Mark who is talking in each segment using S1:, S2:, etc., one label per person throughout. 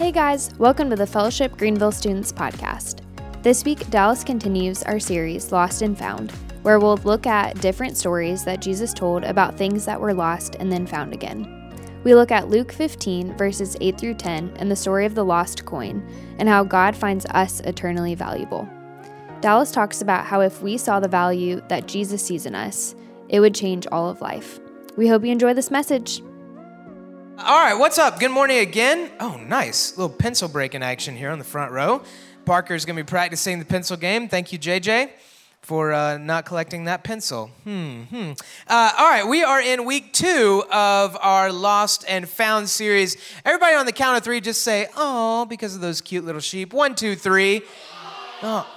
S1: Hey guys, welcome to the Fellowship Greenville Students Podcast. This week, Dallas continues our series, Lost and Found, where we'll look at different stories that Jesus told about things that were lost and then found again. We look at Luke 15, verses 8 through 10, and the story of the lost coin, and how God finds us eternally valuable. Dallas talks about how if we saw the value that Jesus sees in us, it would change all of life. We hope you enjoy this message.
S2: All right, what's up? Good morning again. Oh, nice. little pencil breaking action here on the front row. Parker's going to be practicing the pencil game. Thank you, JJ, for uh, not collecting that pencil. Hmm, hmm. Uh, all right, we are in week two of our Lost and Found series. Everybody on the count of three, just say, oh, because of those cute little sheep. One, two, three. Oh,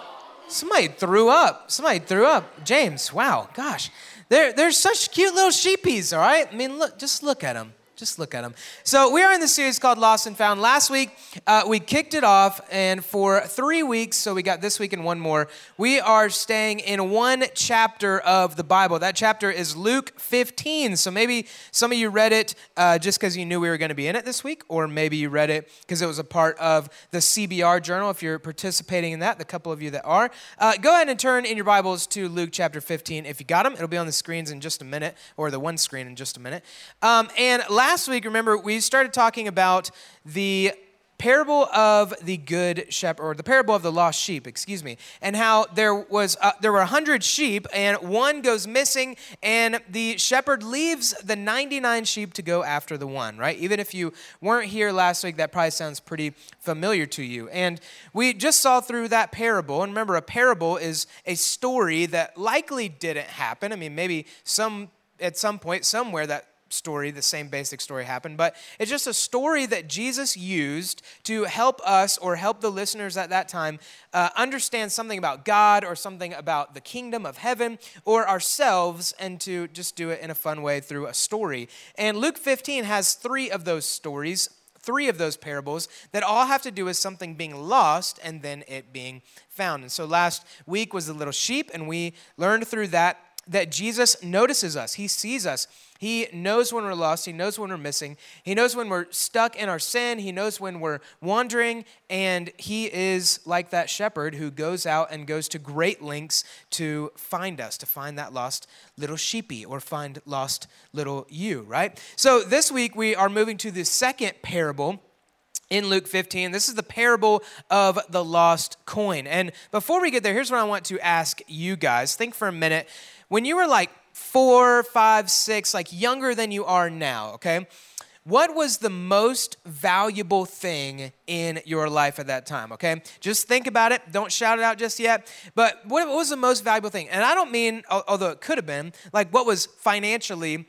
S2: somebody threw up. Somebody threw up. James, wow, gosh. They're, they're such cute little sheepies, all right? I mean, look, just look at them. Just look at them. So, we are in the series called Lost and Found. Last week, uh, we kicked it off, and for three weeks, so we got this week and one more, we are staying in one chapter of the Bible. That chapter is Luke 15. So, maybe some of you read it uh, just because you knew we were going to be in it this week, or maybe you read it because it was a part of the CBR journal. If you're participating in that, the couple of you that are, uh, go ahead and turn in your Bibles to Luke chapter 15. If you got them, it'll be on the screens in just a minute, or the one screen in just a minute. Um, and last week, remember, we started talking about the parable of the good shepherd or the parable of the lost sheep excuse me and how there was uh, there were 100 sheep and one goes missing and the shepherd leaves the 99 sheep to go after the one right? Even if you weren't here last week that probably sounds pretty familiar to you. And we just saw through that parable and remember a parable is a story that likely didn't happen. I mean maybe some at some point somewhere that story, the same basic story happened, but it's just a story that Jesus used to help us or help the listeners at that time uh, understand something about God or something about the kingdom of heaven or ourselves and to just do it in a fun way through a story. And Luke 15 has three of those stories three of those parables that all have to do with something being lost and then it being found. And so last week was the little sheep, and we learned through that that Jesus notices us, He sees us. He knows when we're lost. He knows when we're missing. He knows when we're stuck in our sin. He knows when we're wandering. And He is like that shepherd who goes out and goes to great lengths to find us, to find that lost little sheepy or find lost little you, right? So this week we are moving to the second parable in Luke 15. This is the parable of the lost coin. And before we get there, here's what I want to ask you guys. Think for a minute. When you were like four, five, six, like younger than you are now, okay? What was the most valuable thing in your life at that time, okay? Just think about it. Don't shout it out just yet. But what was the most valuable thing? And I don't mean, although it could have been, like what was financially,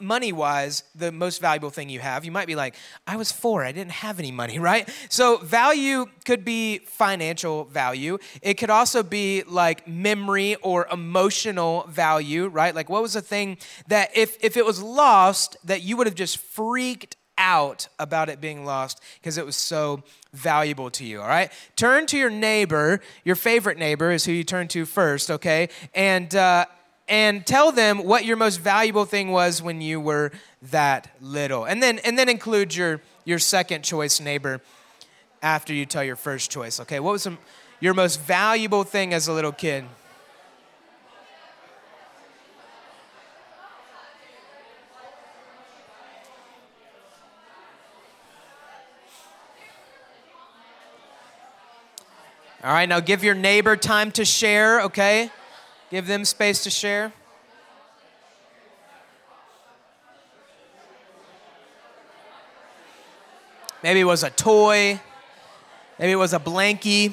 S2: money wise, the most valuable thing you have. You might be like, I was four, I didn't have any money, right? So value could be financial value. It could also be like memory or emotional value, right? Like what was the thing that if, if it was lost, that you would have just freaked out about it being lost because it was so valuable to you, all right? Turn to your neighbor, your favorite neighbor is who you turn to first, okay? And, uh, and tell them what your most valuable thing was when you were that little. And then, and then include your, your second choice neighbor after you tell your first choice, okay? What was some, your most valuable thing as a little kid? All right, now give your neighbor time to share, okay? Give them space to share. Maybe it was a toy. Maybe it was a blankie.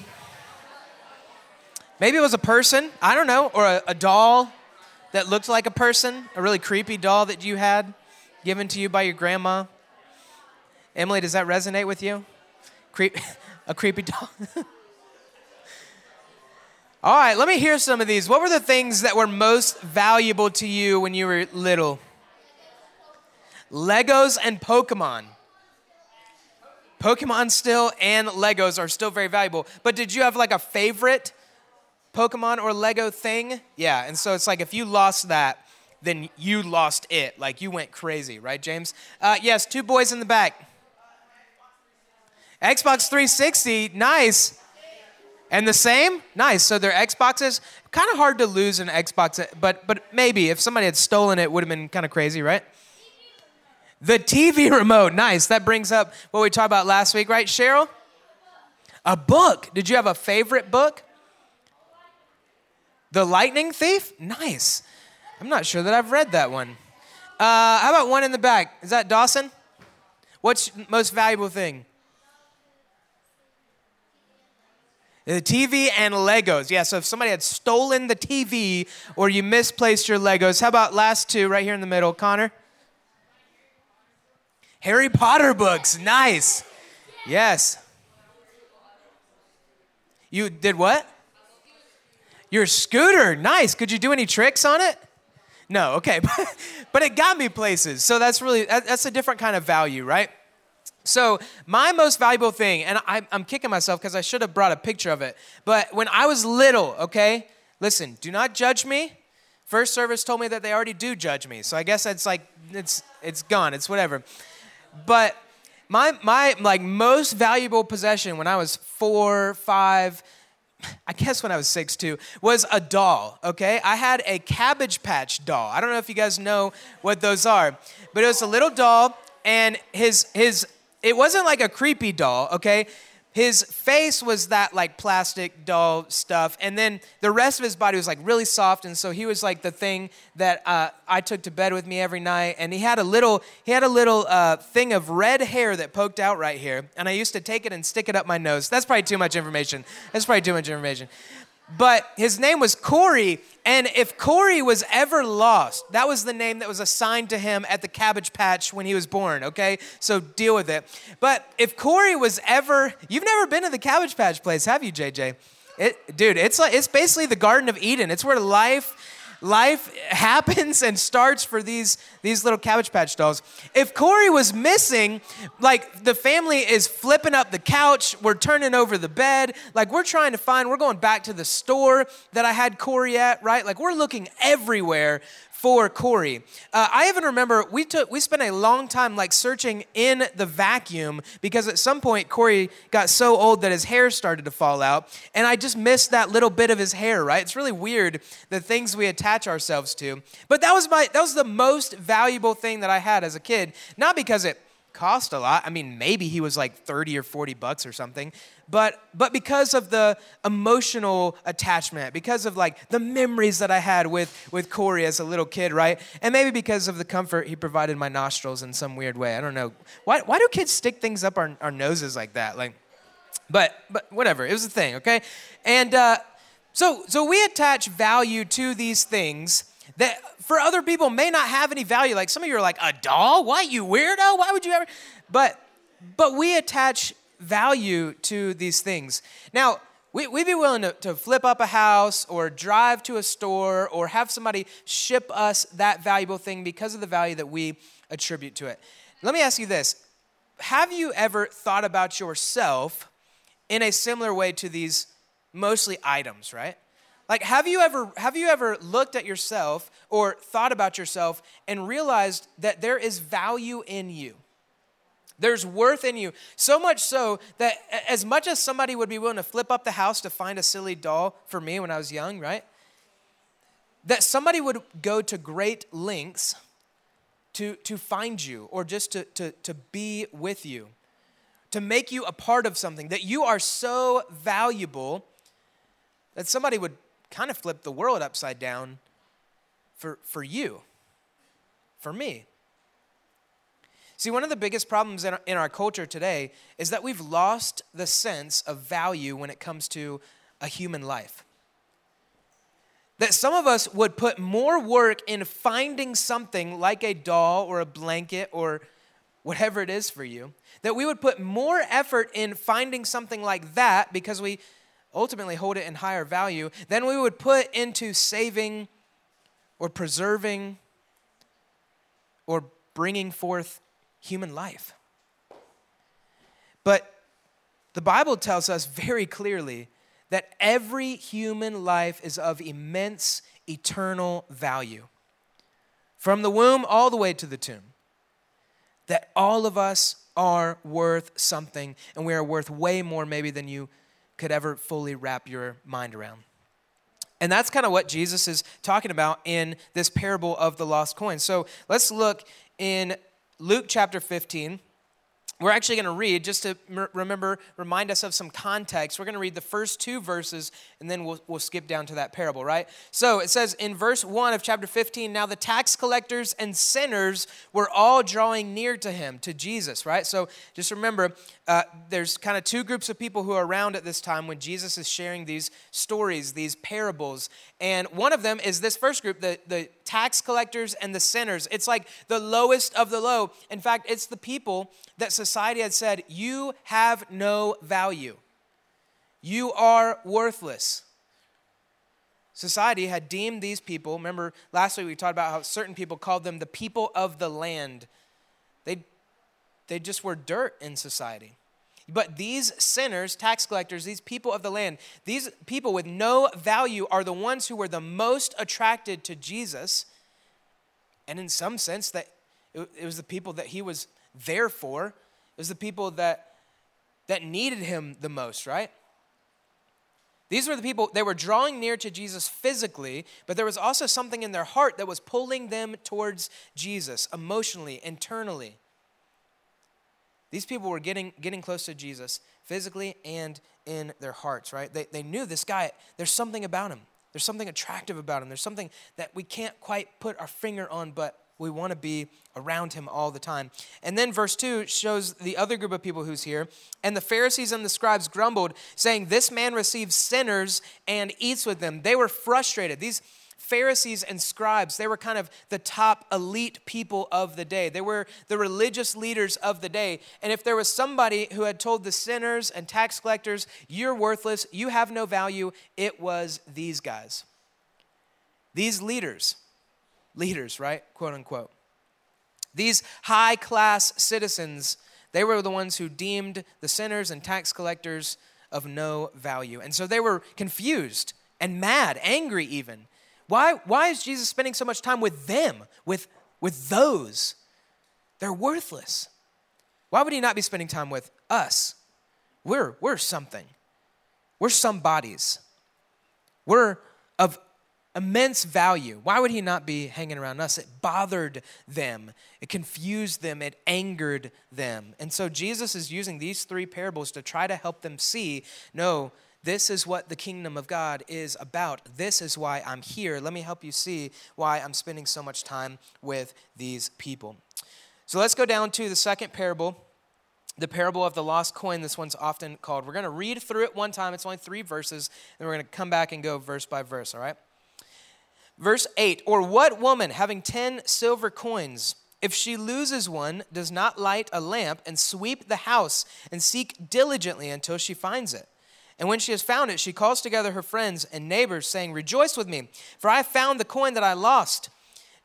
S2: Maybe it was a person, I don't know, or a, a, doll that looked like a person, a really creepy doll that you had given to you by your grandma. Emily, does that resonate with you? Creep, a creepy doll? All right, let me hear some of these. What were the things that were most valuable to you when you were little? Legos and Pokemon. Pokemon still and Legos are still very valuable. But did you have like a favorite Pokemon or Lego thing? Yeah, and so it's like if you lost that, then you lost it. Like you went crazy, right, James? Uh, yes, two boys in the back. Xbox 360, nice. And the same? Nice. So they're Xboxes. Kind of hard to lose an Xbox, but but maybe if somebody had stolen it, would have been kind of crazy, right? The TV remote. Nice. That brings up what we talked about last week, right, Cheryl? A book. Did you have a favorite book? The Lightning Thief? Nice. I'm not sure that I've read that one. Uh, how about one in the back? Is that Dawson? What's most valuable thing? Uh, the TV and Legos. Yeah, so if somebody had stolen the TV or you misplaced your Legos, how about last two right here in the middle? Connor? Harry Potter books. Nice. Yes. You did what? Your scooter. Nice. Could you do any tricks on it? No, okay. but it got me places. So that's really, that's a different kind of value, right? So, my most valuable thing, and I, am kicking myself because I should have brought a picture of it, but when I was little, okay, listen, do not judge me. First service told me that they already do judge me. So I guess it's like, it's, it's gone, it's whatever. But my, my like most valuable possession when I was four, five, I guess when I was six too, was a doll, okay? I had a Cabbage Patch doll. I don't know if you guys know what those are, but it was a little doll, and his, his, it wasn't like a creepy doll, okay? his face was that like plastic doll stuff and then the rest of his body was like really soft and so he was like the thing that uh, i took to bed with me every night and he had a little he had a little uh, thing of red hair that poked out right here and i used to take it and stick it up my nose. That's probably too much information. That's probably too much information but his name was Corey. And if Corey was ever lost, that was the name that was assigned to him at the Cabbage Patch when he was born, okay? So deal with it. But if Corey was ever, you've never been to the Cabbage Patch place, have you, JJ? It, dude, it's like it's basically the Garden of Eden. It's where life life happens and starts for these, these little Cabbage Patch dolls. If Corey was missing, like the family is flipping up the couch, we're turning over the bed, like we're trying to find, we're going back to the store that I had Corey at, right? Like we're looking everywhere for Corey. Uh, I even remember we took we spent a long time like searching in the vacuum because at some point Corey got so old that his hair started to fall out, and I just missed that little bit of his hair. Right? It's really weird the things we attach ourselves to. But that was my that was the most valuable thing that I had as a kid, not because it cost a lot. I mean, maybe he was like 30 or 40 bucks or something. But but because of the emotional attachment, because of like the memories that I had with with Corey as a little kid, right? And maybe because of the comfort he provided my nostrils in some weird way. I don't know. Why why do kids stick things up our, our noses like that? Like but but whatever. It was a thing, okay? And uh so so we attach value to these things that for other people may not have any value. Like some of you are like, a doll? What, you weirdo? Why would you ever? But but we attach value to these things. Now, we, would be willing to, to flip up a house or drive to a store or have somebody ship us that valuable thing because of the value that we attribute to it. Let me ask you this Have you ever thought about yourself in a similar way to these mostly items, right? Like have you ever have you ever looked at yourself or thought about yourself and realized that there is value in you? There's worth in you. So much so that as much as somebody would be willing to flip up the house to find a silly doll for me when I was young, right? That somebody would go to great lengths to, to find you or just to, to, to be with you, to make you a part of something, that you are so valuable that somebody would kind of flipped the world upside down for, for you, for me. See, one of the biggest problems in our, in our culture today is that we've lost the sense of value when it comes to a human life. That some of us would put more work in finding something like a doll or a blanket or whatever it is for you, that we would put more effort in finding something like that because we ultimately hold it in higher value than we would put into saving or preserving or bringing forth human life. But the Bible tells us very clearly that every human life is of immense eternal value. From the womb all the way to the tomb. That all of us are worth something, and we are worth way more maybe than you could ever fully wrap your mind around. And that's kind of what Jesus is talking about in this parable of the lost coin. So let's look in Luke chapter 15 we're actually going to read, just to remember, remind us of some context. We're going to read the first two verses and then we'll, we'll skip down to that parable, right? So it says in verse 1 of chapter 15 Now the tax collectors and sinners were all drawing near to him, to Jesus, right? So just remember, uh, there's kind of two groups of people who are around at this time when Jesus is sharing these stories, these parables. And one of them is this first group, the, the tax collectors and the sinners. It's like the lowest of the low. In fact, it's the people that society had said, You have no value, you are worthless. Society had deemed these people, remember last week we talked about how certain people called them the people of the land. They, they just were dirt in society. But these sinners, tax collectors, these people of the land, these people with no value are the ones who were the most attracted to Jesus. And in some sense, that it was the people that he was there for. It was the people that that needed him the most, right? These were the people, they were drawing near to Jesus physically, but there was also something in their heart that was pulling them towards Jesus emotionally, internally. These people were getting, getting close to Jesus physically and in their hearts, right? They, they knew this guy, there's something about him. There's something attractive about him. There's something that we can't quite put our finger on, but we want to be around him all the time. And then verse 2 shows the other group of people who's here. And the Pharisees and the scribes grumbled, saying, This man receives sinners and eats with them. They were frustrated. These Pharisees and scribes, they were kind of the top elite people of the day. They were the religious leaders of the day. And if there was somebody who had told the sinners and tax collectors, You're worthless, you have no value, it was these guys. These leaders, leaders, right? Quote unquote. These high class citizens, they were the ones who deemed the sinners and tax collectors of no value. And so they were confused and mad, angry even. Why, why is Jesus spending so much time with them, with, with those? They're worthless. Why would he not be spending time with us? We're, we're something. We're some bodies. We're of immense value. Why would he not be hanging around us? It bothered them, it confused them, it angered them. And so Jesus is using these three parables to try to help them see no, this is what the kingdom of God is about. This is why I'm here. Let me help you see why I'm spending so much time with these people. So let's go down to the second parable, the parable of the lost coin. This one's often called. We're going to read through it one time. It's only three verses, and we're going to come back and go verse by verse, all right? Verse 8 Or what woman having 10 silver coins? If she loses one, does not light a lamp and sweep the house and seek diligently until she finds it. And when she has found it, she calls together her friends and neighbors, saying, Rejoice with me, for I have found the coin that I lost.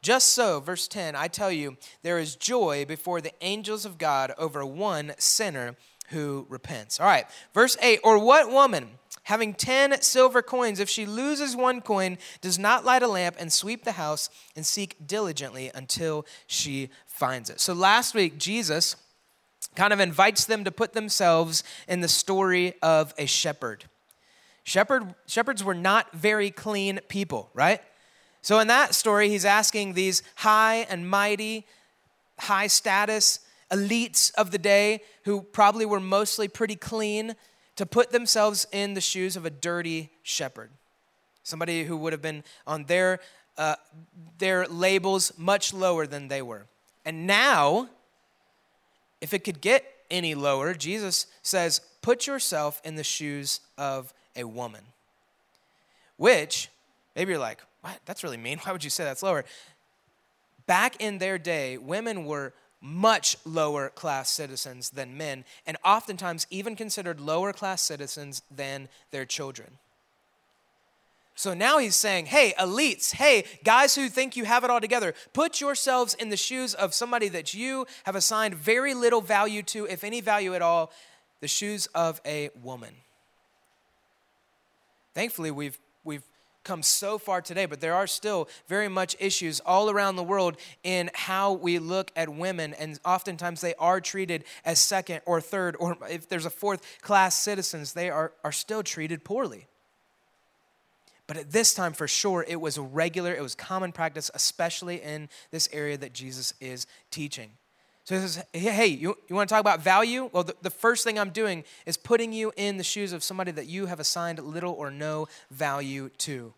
S2: Just so, verse 10, I tell you, there is joy before the angels of God over one sinner who repents. All right, verse 8, or what woman, having 10 silver coins, if she loses one coin, does not light a lamp and sweep the house and seek diligently until she finds it? So last week, Jesus kind of invites them to put themselves in the story of a shepherd. Shepherd, shepherds were not very clean people, right? So in that story, he's asking these high and mighty, high status elites of the day who probably were mostly pretty clean to put themselves in the shoes of a dirty shepherd. Somebody who would have been on their, uh, their labels much lower than they were. And now, if it could get any lower, Jesus says, put yourself in the shoes of a woman. Which, maybe you're like, what? That's really mean. Why would you say that's lower? Back in their day, women were much lower class citizens than men, and oftentimes even considered lower class citizens than their children. So now he's saying, hey, elites, hey, guys who think you have it all together, put yourselves in the shoes of somebody that you have assigned very little value to, if any value at all, the shoes of a woman. Thankfully, we've, we've come so far today, but there are still very much issues all around the world in how we look at women. And oftentimes they are treated as second or third, or if there's a fourth class citizens, they are, are still treated poorly. But at this time, for sure, it was regular, it was common practice, especially in this area that Jesus is teaching. So he says, hey, you, you want to talk about value? Well, the, the first thing I'm doing is putting you in the shoes of somebody that you have assigned little or no value to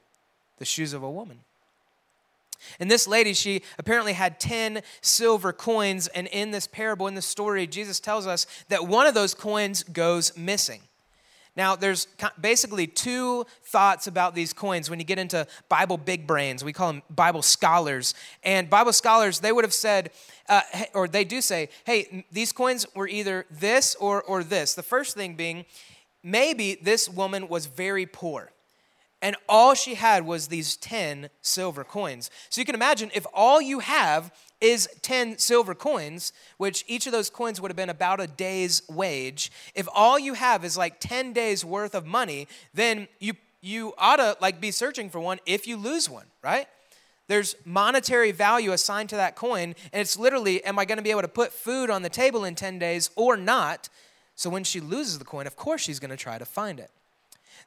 S2: the shoes of a woman. And this lady, she apparently had 10 silver coins. And in this parable, in the story, Jesus tells us that one of those coins goes missing. Now, there's basically two thoughts about these coins when you get into Bible big brains. We call them Bible scholars. And Bible scholars, they would have said, uh, or they do say, hey, these coins were either this or, or this. The first thing being, maybe this woman was very poor. And all she had was these 10 silver coins. So you can imagine if all you have is 10 silver coins, which each of those coins would have been about a day's wage. If all you have is like 10 days worth of money, then you you ought to like be searching for one if you lose one, right? There's monetary value assigned to that coin, and it's literally, am I going to be able to put food on the table in 10 days or not? So when she loses the coin, of course she's going to try to find it.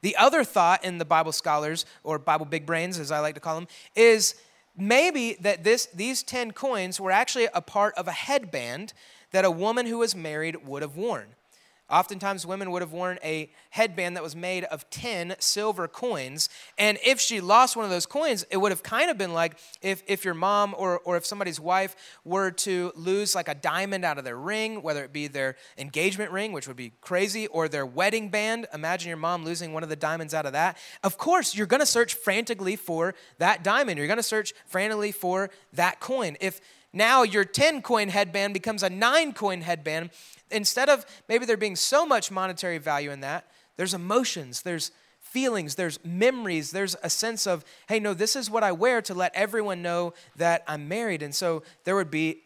S2: The other thought in the Bible scholars, or Bible big brains as I like to call them, is maybe that this, these 10 coins were actually a part of a headband that a woman who was married would have worn. Oftentimes, women would have worn a headband that was made of 10 silver coins. And if she lost one of those coins, it would have kind of been like if, if your mom or, or if somebody's wife were to lose like a diamond out of their ring, whether it be their engagement ring, which would be crazy, or their wedding band. Imagine your mom losing one of the diamonds out of that. Of course, you're going to search frantically for that diamond. You're going to search frantically for that coin. If now your 10 coin headband becomes a 9 coin headband, instead of maybe there being so much monetary value in that, there's emotions, there's feelings, there's memories, there's a sense of, hey, no, this is what I wear to let everyone know that I'm married. And so there would be,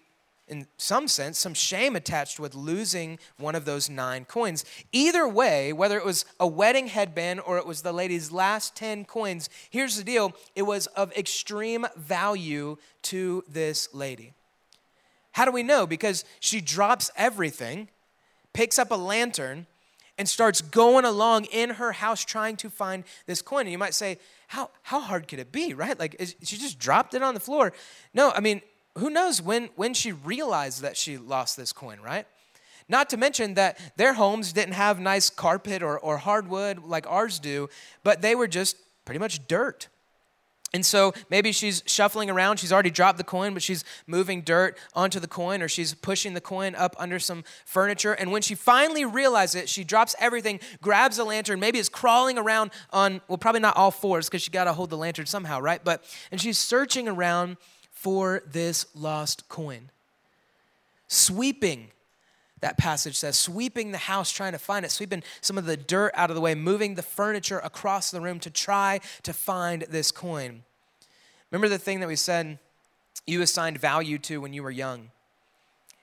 S2: in some sense, some shame attached with losing one of those nine coins. Either way, whether it was a wedding headband or it was the lady's last 10 coins, here's the deal it was of extreme value to this lady. How do we know? Because she drops everything picks up a lantern and starts going along in her house trying to find this coin. And you might say, how, how hard could it be, right? Like, is, she just dropped it on the floor. No, I mean, who knows when, when she realized that she lost this coin, right? Not to mention that their homes didn't have nice carpet or, or hardwood like ours do, but they were just pretty much dirt. And so maybe she's shuffling around. She's already dropped the coin, but she's moving dirt onto the coin or she's pushing the coin up under some furniture. And when she finally realizes it, she drops everything, grabs a lantern, maybe is crawling around on, well, probably not all fours because she got to hold the lantern somehow, right? But, and she's searching around for this lost coin, sweeping that passage says, sweeping the house, trying to find it, sweeping some of the dirt out of the way, moving the furniture across the room to try to find this coin. Remember the thing that we said you assigned value to when you were young?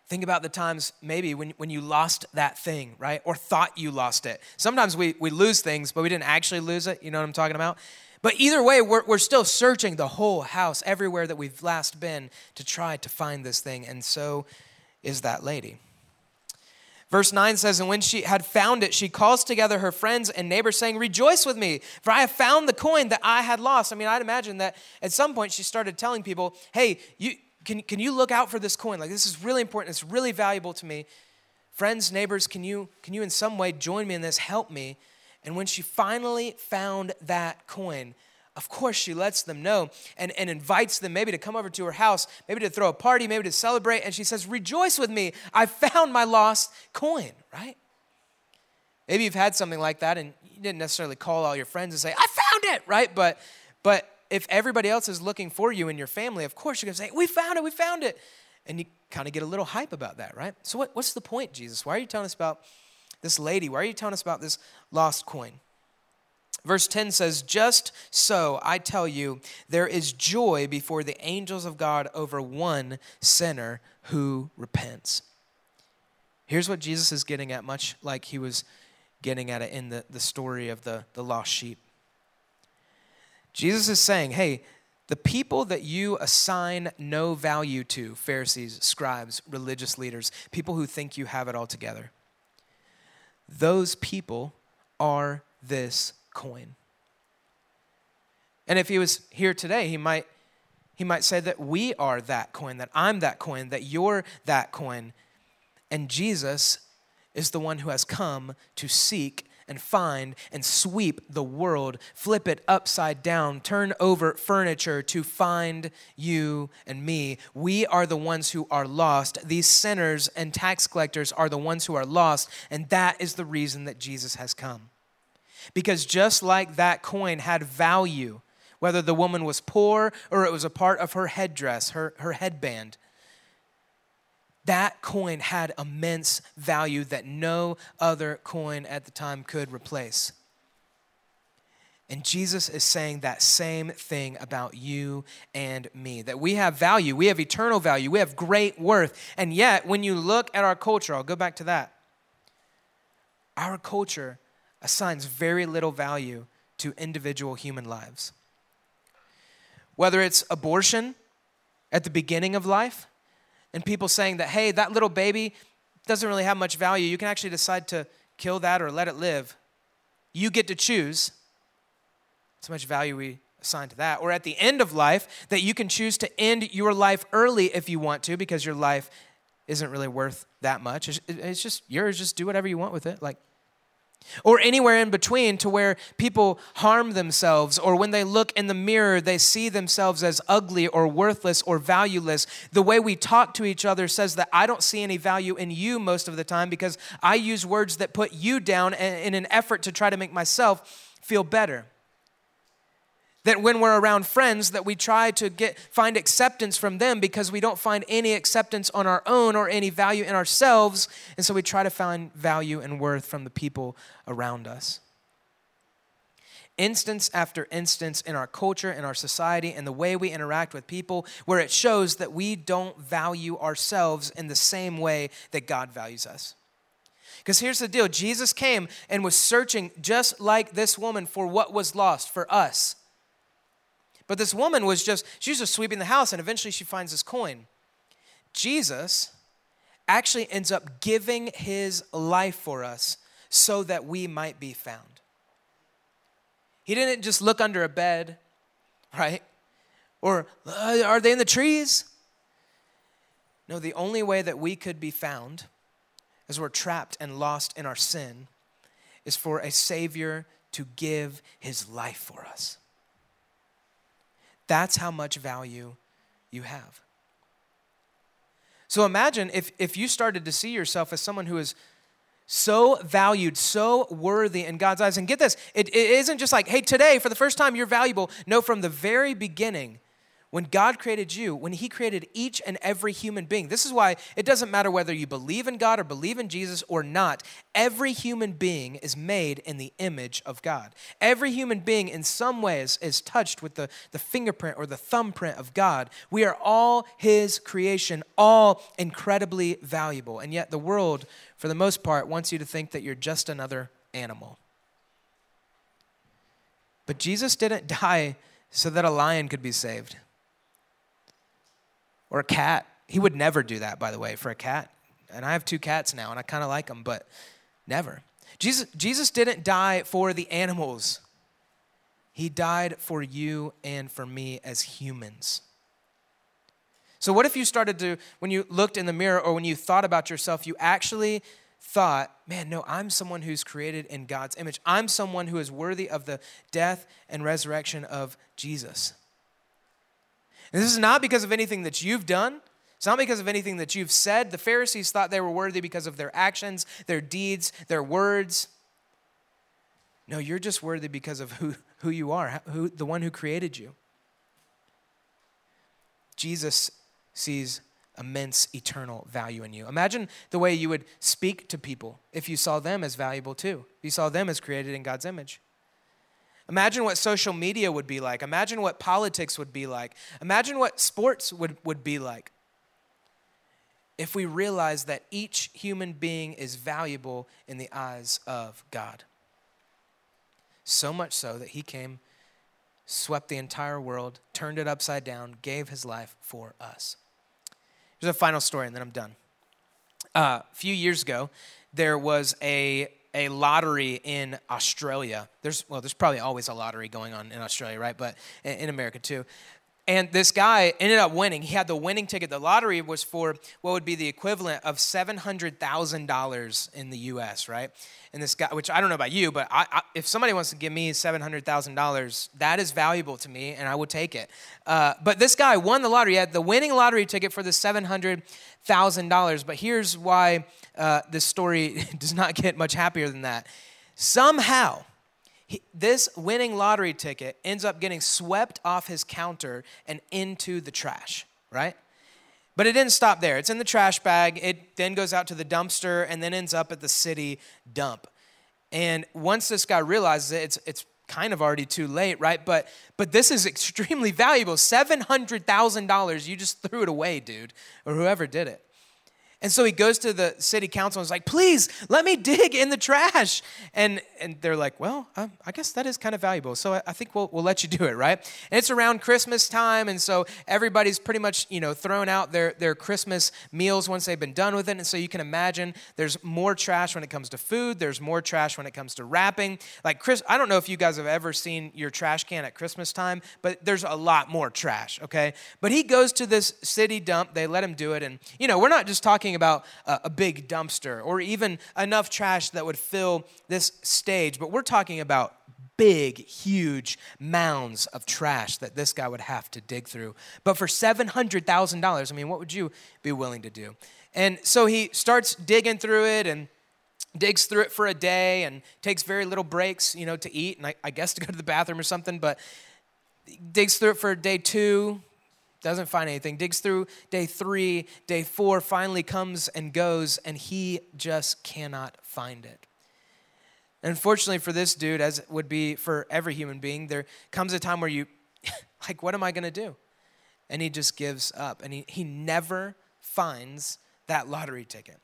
S2: Think about the times maybe when, when you lost that thing, right? Or thought you lost it. Sometimes we, we lose things, but we didn't actually lose it. You know what I'm talking about? But either way, we're, we're still searching the whole house, everywhere that we've last been, to try to find this thing. And so is that lady. Verse 9 says, And when she had found it, she calls together her friends and neighbors, saying, Rejoice with me, for I have found the coin that I had lost. I mean, I'd imagine that at some point she started telling people, Hey, you, can, can you look out for this coin? Like, this is really important. It's really valuable to me. Friends, neighbors, can you, can you in some way join me in this? Help me. And when she finally found that coin, of course, she lets them know and, and invites them maybe to come over to her house, maybe to throw a party, maybe to celebrate. And she says, Rejoice with me. I found my lost coin, right? Maybe you've had something like that and you didn't necessarily call all your friends and say, I found it, right? But, but if everybody else is looking for you in your family, of course you're going to say, We found it, we found it. And you kind of get a little hype about that, right? So, what, what's the point, Jesus? Why are you telling us about this lady? Why are you telling us about this lost coin? Verse 10 says, Just so I tell you, there is joy before the angels of God over one sinner who repents. Here's what Jesus is getting at, much like he was getting at it in the, the story of the, the lost sheep. Jesus is saying, hey, the people that you assign no value to, Pharisees, scribes, religious leaders, people who think you have it all together, those people are this coin. And if he was here today, he might he might say that we are that coin, that I'm that coin, that you're that coin. And Jesus is the one who has come to seek and find and sweep the world, flip it upside down, turn over furniture to find you and me. We are the ones who are lost. These sinners and tax collectors are the ones who are lost, and that is the reason that Jesus has come. Because just like that coin had value, whether the woman was poor or it was a part of her headdress, her, her headband, that coin had immense value that no other coin at the time could replace. And Jesus is saying that same thing about you and me that we have value, we have eternal value, we have great worth. And yet, when you look at our culture, I'll go back to that. Our culture assigns very little value to individual human lives. Whether it's abortion at the beginning of life, and people saying that, hey, that little baby doesn't really have much value. You can actually decide to kill that or let it live. You get to choose. So much value we assign to that. Or at the end of life, that you can choose to end your life early if you want to because your life isn't really worth that much. It's just yours. Just do whatever you want with it. Like, or anywhere in between to where people harm themselves, or when they look in the mirror, they see themselves as ugly or worthless or valueless. The way we talk to each other says that I don't see any value in you most of the time because I use words that put you down in an effort to try to make myself feel better that when we're around friends that we try to get find acceptance from them because we don't find any acceptance on our own or any value in ourselves. And so we try to find value and worth from the people around us. Instance after instance in our culture in our society and the way we interact with people where it shows that we don't value ourselves in the same way that God values us. Because here's the deal. Jesus came and was searching just like this woman for what was lost for us but this woman was just, she was just sweeping the house, and eventually she finds this coin. Jesus actually ends up giving his life for us so that we might be found. He didn't just look under a bed, right? Or uh, are they in the trees? No, the only way that we could be found as we're trapped and lost in our sin is for a Savior to give his life for us. That's how much value you have. So imagine if, if you started to see yourself as someone who is so valued, so worthy in God's eyes. And get this, it, it isn't just like, hey, today, for the first time, you're valuable. No, from the very beginning, when God created you, when He created each and every human being, this is why it doesn't matter whether you believe in God or believe in Jesus or not, every human being is made in the image of God. Every human being, in some ways, is touched with the, the fingerprint or the thumbprint of God. We are all His creation, all incredibly valuable. And yet, the world, for the most part, wants you to think that you're just another animal. But Jesus didn't die so that a lion could be saved or a cat. He would never do that, by the way, for a cat. And I have two cats now, and I kind of like them, but never. Jesus, Jesus didn't die for the animals, He died for you and for me as humans. So, what if you started to, when you looked in the mirror or when you thought about yourself, you actually thought, man, no, I'm someone who's created in God's image. I'm someone who is worthy of the death and resurrection of Jesus. And this is not because of anything that you've done. It's not because of anything that you've said. The Pharisees thought they were worthy because of their actions, their deeds, their words. No, you're just worthy because of who, who you are, who, the one who created you. Jesus sees immense eternal value in you. Imagine the way you would speak to people if you saw them as valuable too. If you saw them as created in God's image. Imagine what social media would be like. Imagine what politics would be like. Imagine what sports would, would be like. If we realize that each human being is valuable in the eyes of God. So much so that he came swept the entire world, turned it upside down, gave his life for us. Here's a final story, and then I'm done. Uh, a few years ago, there was a a lottery in Australia. There's well, there's probably always a lottery going on in Australia, right? But in America too. And this guy ended up winning. He had the winning ticket. The lottery was for what would be the equivalent of $700,000 in the US, right? And this guy, which I don't know about you, but I, I, if somebody wants to give me $700,000, that is valuable to me and I would take it. Uh, but this guy won the lottery. He had the winning lottery ticket for the $700,000. But here's why uh, this story does not get much happier than that. Somehow, this winning lottery ticket ends up getting swept off his counter and into the trash, right? But it didn't stop there. It's in the trash bag. It then goes out to the dumpster and then ends up at the city dump. And once this guy realizes it, it's, it's kind of already too late, right? But but this is extremely valuable. $700,000. You just threw it away, dude, or whoever did it. And so he goes to the city council and is like, please let me dig in the trash. And, and they're like, well, uh, I guess that is kind of valuable. So I, I think we'll, we'll let you do it, right? And it's around Christmas time. And so everybody's pretty much, you know, throwing out their, their Christmas meals once they've been done with it. And so you can imagine there's more trash when it comes to food. There's more trash when it comes to wrapping. Like Chris, I don't know if you guys have ever seen your trash can at Christmas time, but there's a lot more trash, okay? But he goes to this city dump. They let him do it. And, you know, we're not just talking talking about a, big dumpster or even enough trash that would fill this stage, but we're talking about big, huge mounds of trash that this guy would have to dig through. But for $700,000, I mean, what would you be willing to do? And so he starts digging through it and digs through it for a day and takes very little breaks, you know, to eat and I, I guess to go to the bathroom or something, but digs through it for day two, doesn't find anything. Digs through day three, day four, finally comes and goes, and he just cannot find it. Unfortunately for this dude, as it would be for every human being, there comes a time where you, like, what am I going to do? And he just gives up, and he, he never finds that lottery ticket.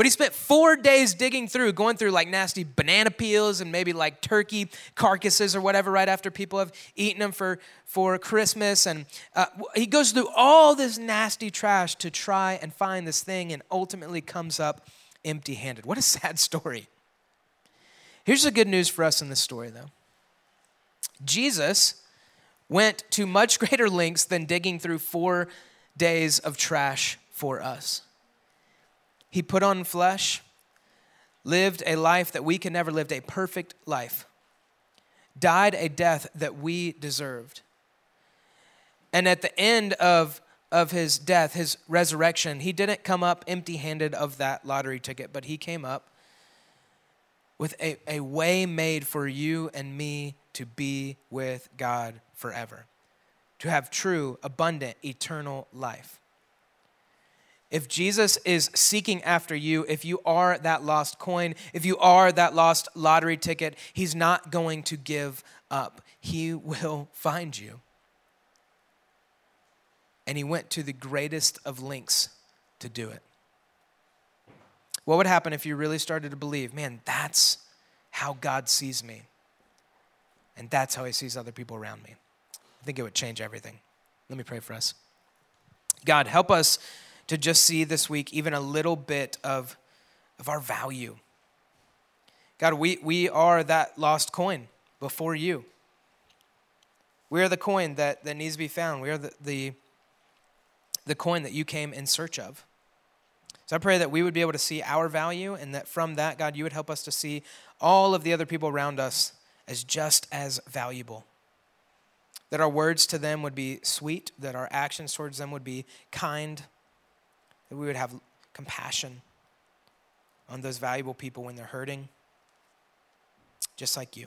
S2: But he spent four days digging through, going through like nasty banana peels and maybe like turkey carcasses or whatever right after people have eaten them for, for Christmas. And uh, he goes through all this nasty trash to try and find this thing and ultimately comes up empty handed. What a sad story. Here's the good news for us in this story, though Jesus went to much greater lengths than digging through four days of trash for us. He put on flesh, lived a life that we could never lived, a perfect life, died a death that we deserved. And at the end of, of his death, his resurrection, he didn't come up empty handed of that lottery ticket, but he came up with a, a way made for you and me to be with God forever, to have true, abundant, eternal life. If Jesus is seeking after you, if you are that lost coin, if you are that lost lottery ticket, he's not going to give up. He will find you. And he went to the greatest of lengths to do it. What would happen if you really started to believe, man, that's how God sees me? And that's how he sees other people around me. I think it would change everything. Let me pray for us. God, help us to just see this week even a little bit of, of our value. God, we, we are that lost coin before you. We are the coin that, that needs to be found. We are the, the, the coin that you came in search of. So I pray that we would be able to see our value and that from that, God, you would help us to see all of the other people around us as just as valuable. That our words to them would be sweet, that our actions towards them would be kind, that we would have compassion on those valuable people when they're hurting, just like you.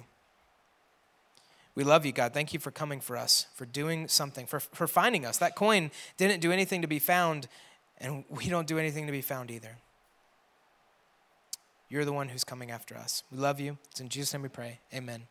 S2: We love you, God. Thank you for coming for us, for doing something, for, for finding us. That coin didn't do anything to be found, and we don't do anything to be found either. You're the one who's coming after us. We love you. It's in Jesus' name we pray. Amen.